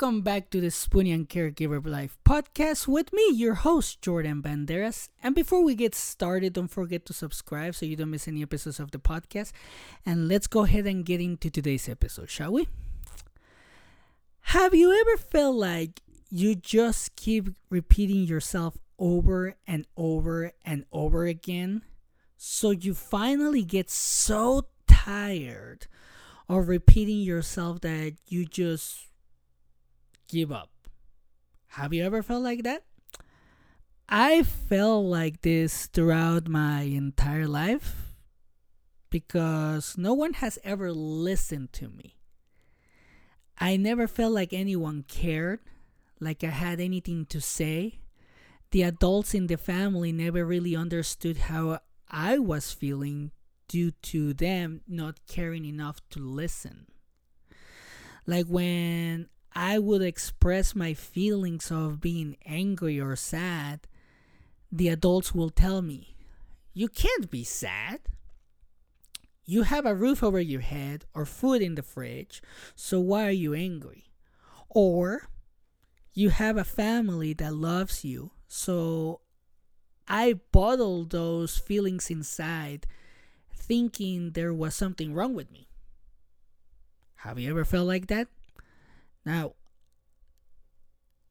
Welcome back to the Spoonie and Caregiver Life podcast with me, your host, Jordan Banderas. And before we get started, don't forget to subscribe so you don't miss any episodes of the podcast. And let's go ahead and get into today's episode, shall we? Have you ever felt like you just keep repeating yourself over and over and over again? So you finally get so tired of repeating yourself that you just give up. Have you ever felt like that? I felt like this throughout my entire life because no one has ever listened to me. I never felt like anyone cared, like I had anything to say. The adults in the family never really understood how I was feeling due to them not caring enough to listen. Like when I would express my feelings of being angry or sad, the adults will tell me, You can't be sad. You have a roof over your head or food in the fridge, so why are you angry? Or you have a family that loves you, so I bottled those feelings inside, thinking there was something wrong with me. Have you ever felt like that? Now,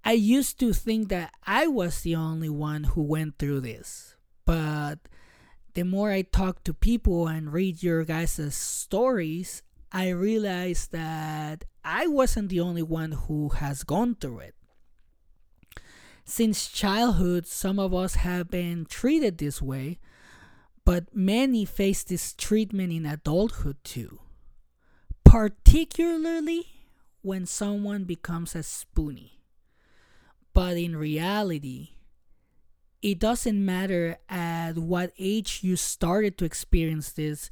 I used to think that I was the only one who went through this, but the more I talk to people and read your guys' stories, I realized that I wasn't the only one who has gone through it. Since childhood, some of us have been treated this way, but many face this treatment in adulthood too. Particularly when someone becomes a spoonie. But in reality, it doesn't matter at what age you started to experience this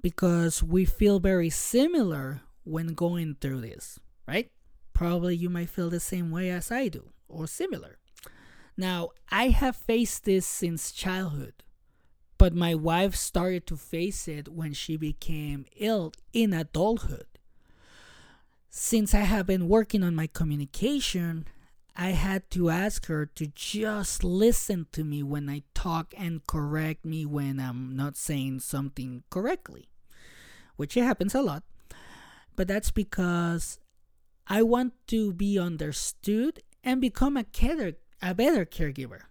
because we feel very similar when going through this, right? Probably you might feel the same way as I do or similar. Now, I have faced this since childhood, but my wife started to face it when she became ill in adulthood. Since I have been working on my communication, I had to ask her to just listen to me when I talk and correct me when I'm not saying something correctly, which it happens a lot. But that's because I want to be understood and become a, care, a better caregiver.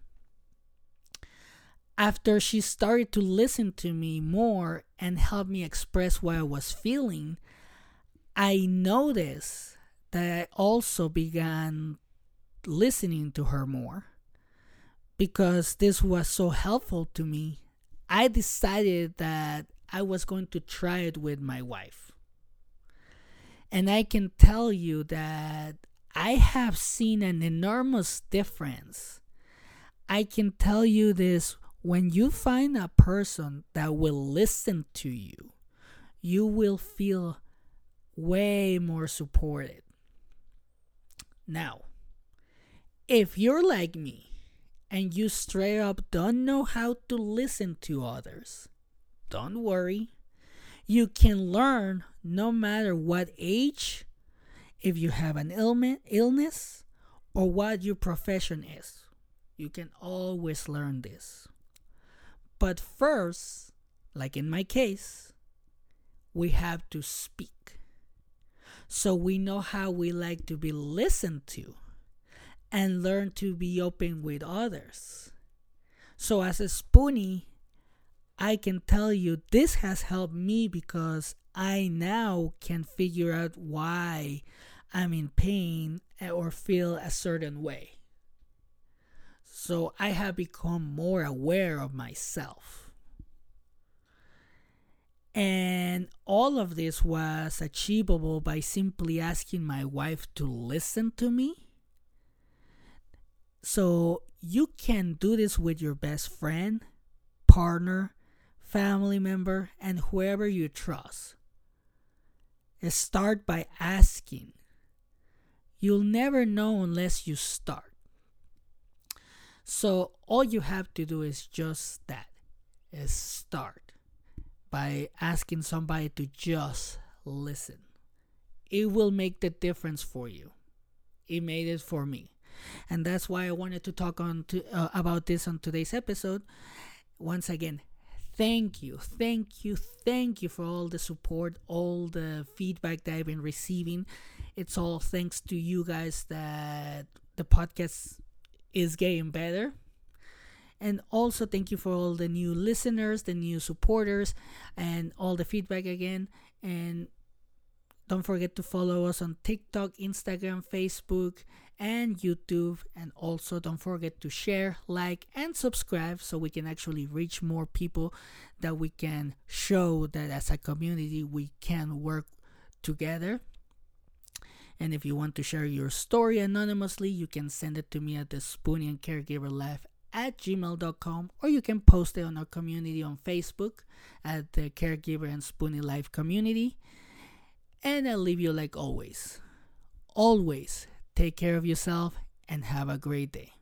After she started to listen to me more and help me express what I was feeling, I noticed that I also began listening to her more. Because this was so helpful to me, I decided that I was going to try it with my wife. And I can tell you that I have seen an enormous difference. I can tell you this when you find a person that will listen to you, you will feel way more supported. Now, if you're like me and you straight up don't know how to listen to others, don't worry. You can learn no matter what age, if you have an illness, or what your profession is. You can always learn this. But first, like in my case, we have to speak so we know how we like to be listened to and learn to be open with others. So, as a spoonie, I can tell you this has helped me because I now can figure out why I'm in pain or feel a certain way. So, I have become more aware of myself. And all of this was achievable by simply asking my wife to listen to me. So you can do this with your best friend, partner, family member, and whoever you trust. Start by asking. You'll never know unless you start. So all you have to do is just that is start by asking somebody to just listen. It will make the difference for you. it made it for me and that's why i wanted to talk on to, uh, about this on today's episode once again thank you thank you thank you for all the support all the feedback that i've been receiving it's all thanks to you guys that the podcast is getting better and also thank you for all the new listeners the new supporters and all the feedback again and don't forget to follow us on TikTok, Instagram, Facebook, and YouTube. And also don't forget to share, like, and subscribe so we can actually reach more people that we can show that as a community we can work together. And if you want to share your story anonymously, you can send it to me at the Spoonie and Caregiver Life at gmail.com or you can post it on our community on Facebook at the Caregiver and Spoonie Life community. And I'll leave you like always. Always take care of yourself and have a great day.